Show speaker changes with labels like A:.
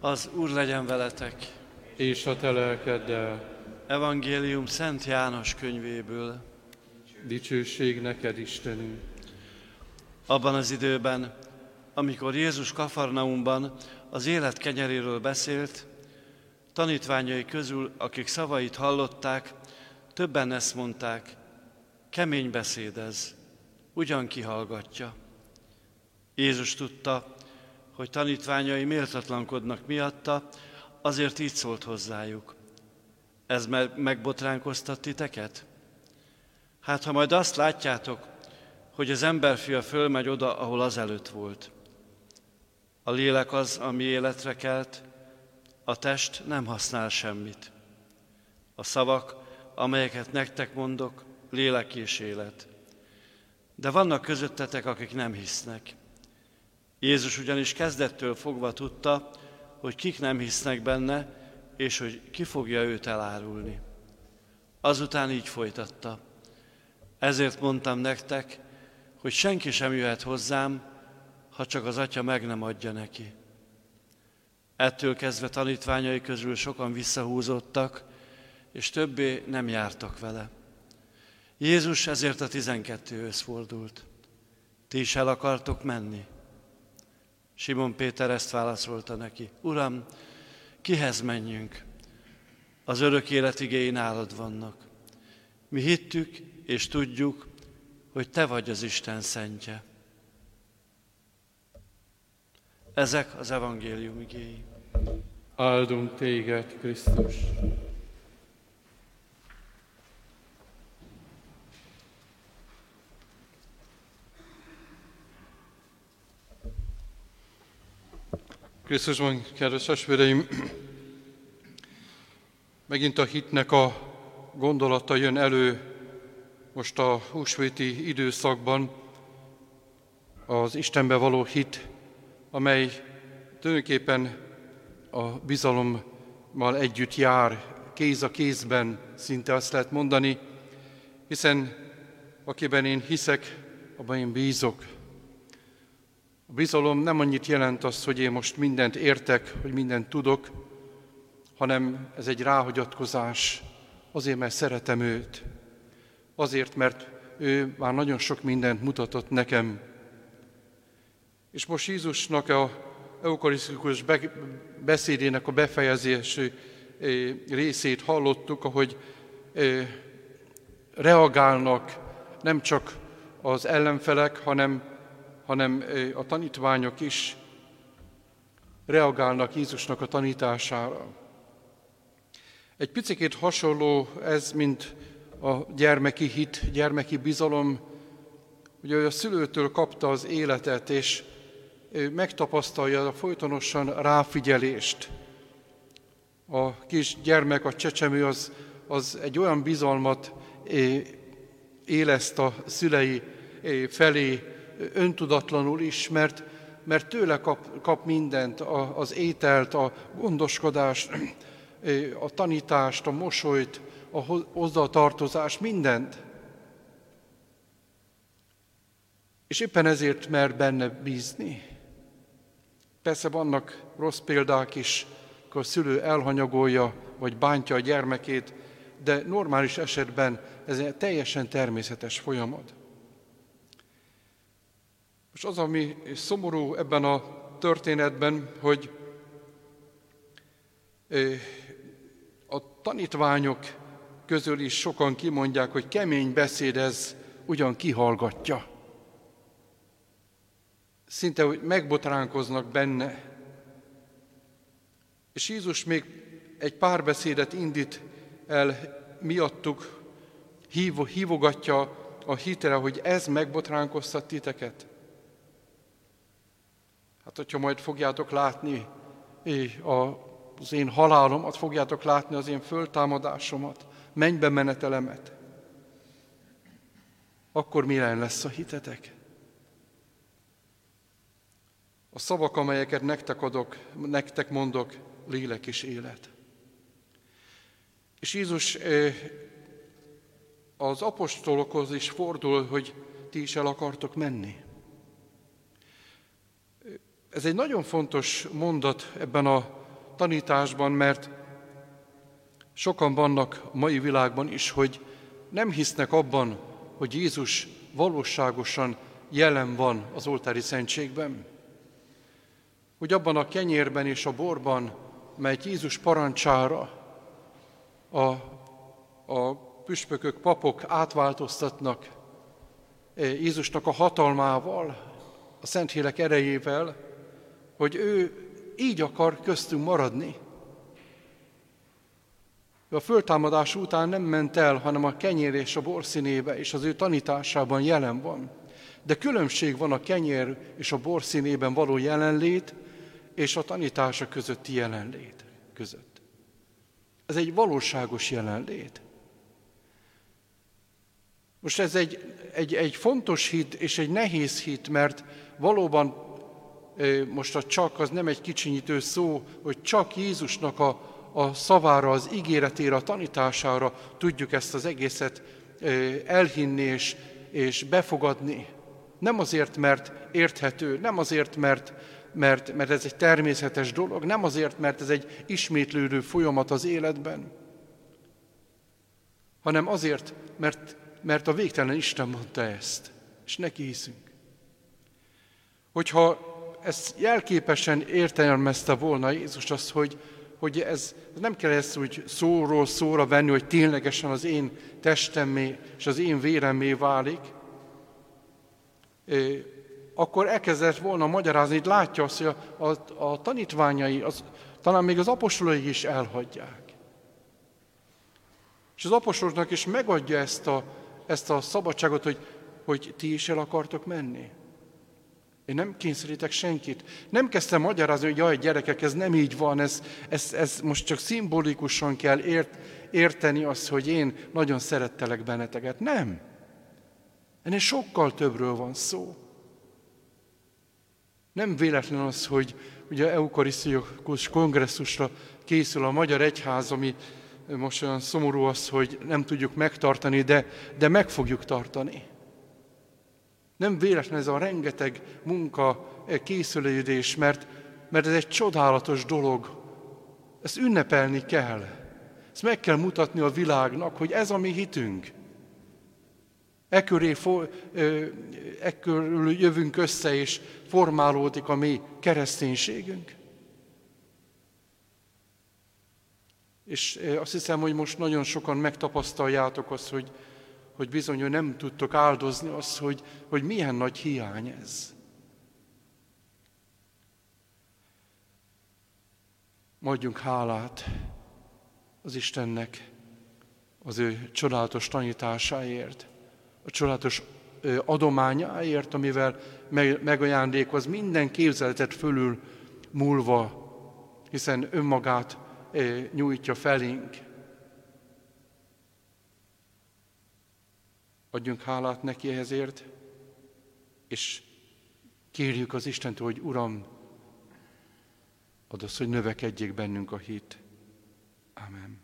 A: Az Úr legyen veletek.
B: És a te lelkeddel.
A: Evangélium Szent János könyvéből.
B: Dicsőség neked, Istenünk.
A: Abban az időben, amikor Jézus Kafarnaumban az élet kenyeréről beszélt, tanítványai közül, akik szavait hallották, többen ezt mondták, kemény beszéd ez, ugyan kihallgatja. Jézus tudta, hogy tanítványai méltatlankodnak miatta, azért így szólt hozzájuk. Ez megbotránkoztat titeket? Hát ha majd azt látjátok, hogy az emberfia fölmegy oda, ahol az előtt volt. A lélek az, ami életre kelt, a test nem használ semmit. A szavak, amelyeket nektek mondok, lélek és élet. De vannak közöttetek, akik nem hisznek. Jézus ugyanis kezdettől fogva tudta, hogy kik nem hisznek benne, és hogy ki fogja őt elárulni. Azután így folytatta. Ezért mondtam nektek, hogy senki sem jöhet hozzám, ha csak az atya meg nem adja neki. Ettől kezdve tanítványai közül sokan visszahúzódtak, és többé nem jártak vele. Jézus ezért a tizenkettőhöz fordult. Ti is el akartok menni? Simon Péter ezt válaszolta neki. Uram, kihez menjünk? Az örök élet igéi nálad vannak. Mi hittük és tudjuk, hogy Te vagy az Isten szentje. Ezek az evangélium igéi.
B: Áldunk Téged, Krisztus! Krisztusban, kedves testvéreim, megint a hitnek a gondolata jön elő most a húsvéti időszakban, az Istenbe való hit, amely tulajdonképpen a bizalommal együtt jár, kéz a kézben, szinte azt lehet mondani, hiszen akiben én hiszek, abban én bízok. A bizalom nem annyit jelent azt, hogy én most mindent értek, hogy mindent tudok, hanem ez egy ráhagyatkozás, azért, mert szeretem őt, azért, mert ő már nagyon sok mindent mutatott nekem. És most Jézusnak a eukarisztikus beszédének a befejezés részét hallottuk, ahogy reagálnak nem csak az ellenfelek, hanem hanem a tanítványok is reagálnak Jézusnak a tanítására. Egy picit hasonló ez, mint a gyermeki hit, gyermeki bizalom, ugye a szülőtől kapta az életet, és megtapasztalja a folytonosan ráfigyelést. A kis gyermek, a csecsemő az, az egy olyan bizalmat éleszt a szülei felé, öntudatlanul is, mert, mert tőle kap, kap mindent, a, az ételt, a gondoskodást, a tanítást, a mosolyt, a hozzátartozást, mindent. És éppen ezért mer benne bízni. Persze vannak rossz példák is, akkor a szülő elhanyagolja, vagy bántja a gyermekét, de normális esetben ez egy teljesen természetes folyamat. És az, ami szomorú ebben a történetben, hogy a tanítványok közül is sokan kimondják, hogy kemény beszéd ez ugyan kihallgatja. Szinte, hogy megbotránkoznak benne. És Jézus még egy pár beszédet indít el miattuk, hív, hívogatja a hitre, hogy ez megbotránkoztat titeket. Hát, hogyha majd fogjátok látni az én halálomat, fogjátok látni az én föltámadásomat, mennybe menetelemet, akkor milyen lesz a hitetek? A szavak, amelyeket nektek adok, nektek mondok, lélek és élet. És Jézus az apostolokhoz is fordul, hogy ti is el akartok menni. Ez egy nagyon fontos mondat ebben a tanításban, mert sokan vannak a mai világban is, hogy nem hisznek abban, hogy Jézus valóságosan jelen van az oltári szentségben. Hogy abban a kenyérben és a borban, mely Jézus parancsára a, a püspökök, papok átváltoztatnak eh, Jézusnak a hatalmával, a Szentlélek erejével, hogy ő így akar köztünk maradni. A föltámadás után nem ment el, hanem a kenyér és a bor színébe, és az ő tanításában jelen van. De különbség van a kenyér és a bor színében való jelenlét, és a tanítása közötti jelenlét között. Ez egy valóságos jelenlét. Most ez egy, egy, egy fontos hit és egy nehéz hit, mert valóban most a csak az nem egy kicsinyítő szó, hogy csak Jézusnak a, a szavára, az ígéretére, a tanítására tudjuk ezt az egészet elhinni és, és befogadni. Nem azért, mert érthető, nem azért, mert, mert, mert ez egy természetes dolog, nem azért, mert ez egy ismétlődő folyamat az életben, hanem azért, mert, mert a végtelen Isten mondta ezt, és neki hiszünk. Hogyha ezt jelképesen értelmezte volna Jézus azt, hogy, hogy ez nem kell ezt úgy szóról szóra venni, hogy ténylegesen az én testemé és az én véremé válik, akkor elkezdett volna magyarázni, hogy látja azt, hogy a, a, a tanítványai, az, talán még az apostolai is elhagyják. És az apostoloknak is megadja ezt a, ezt a szabadságot, hogy, hogy ti is el akartok menni. Én nem kényszerítek senkit. Nem kezdtem magyarázni, hogy jaj, gyerekek, ez nem így van, ez, ez, ez most csak szimbolikusan kell ért, érteni azt, hogy én nagyon szerettelek benneteket. Nem. Ennél sokkal többről van szó. Nem véletlen az, hogy ugye eukarisztikus kongresszusra készül a Magyar Egyház, ami most olyan szomorú az, hogy nem tudjuk megtartani, de, de meg fogjuk tartani. Nem véletlen ez a rengeteg munka, e, készülődés, mert, mert ez egy csodálatos dolog. Ezt ünnepelni kell. Ezt meg kell mutatni a világnak, hogy ez a mi hitünk. Ekköré, ekkörül jövünk össze, és formálódik a mi kereszténységünk. És azt hiszem, hogy most nagyon sokan megtapasztaljátok azt, hogy hogy bizony hogy nem tudtok áldozni azt, hogy, hogy milyen nagy hiány ez. Mondjunk hálát az Istennek az ő csodálatos tanításáért, a csodálatos adományáért, amivel megajándékoz minden képzeletet fölül múlva, hiszen önmagát nyújtja felénk. Adjunk hálát neki ezért, és kérjük az Istentől, hogy Uram, ad az, hogy növekedjék bennünk a hit. Amen.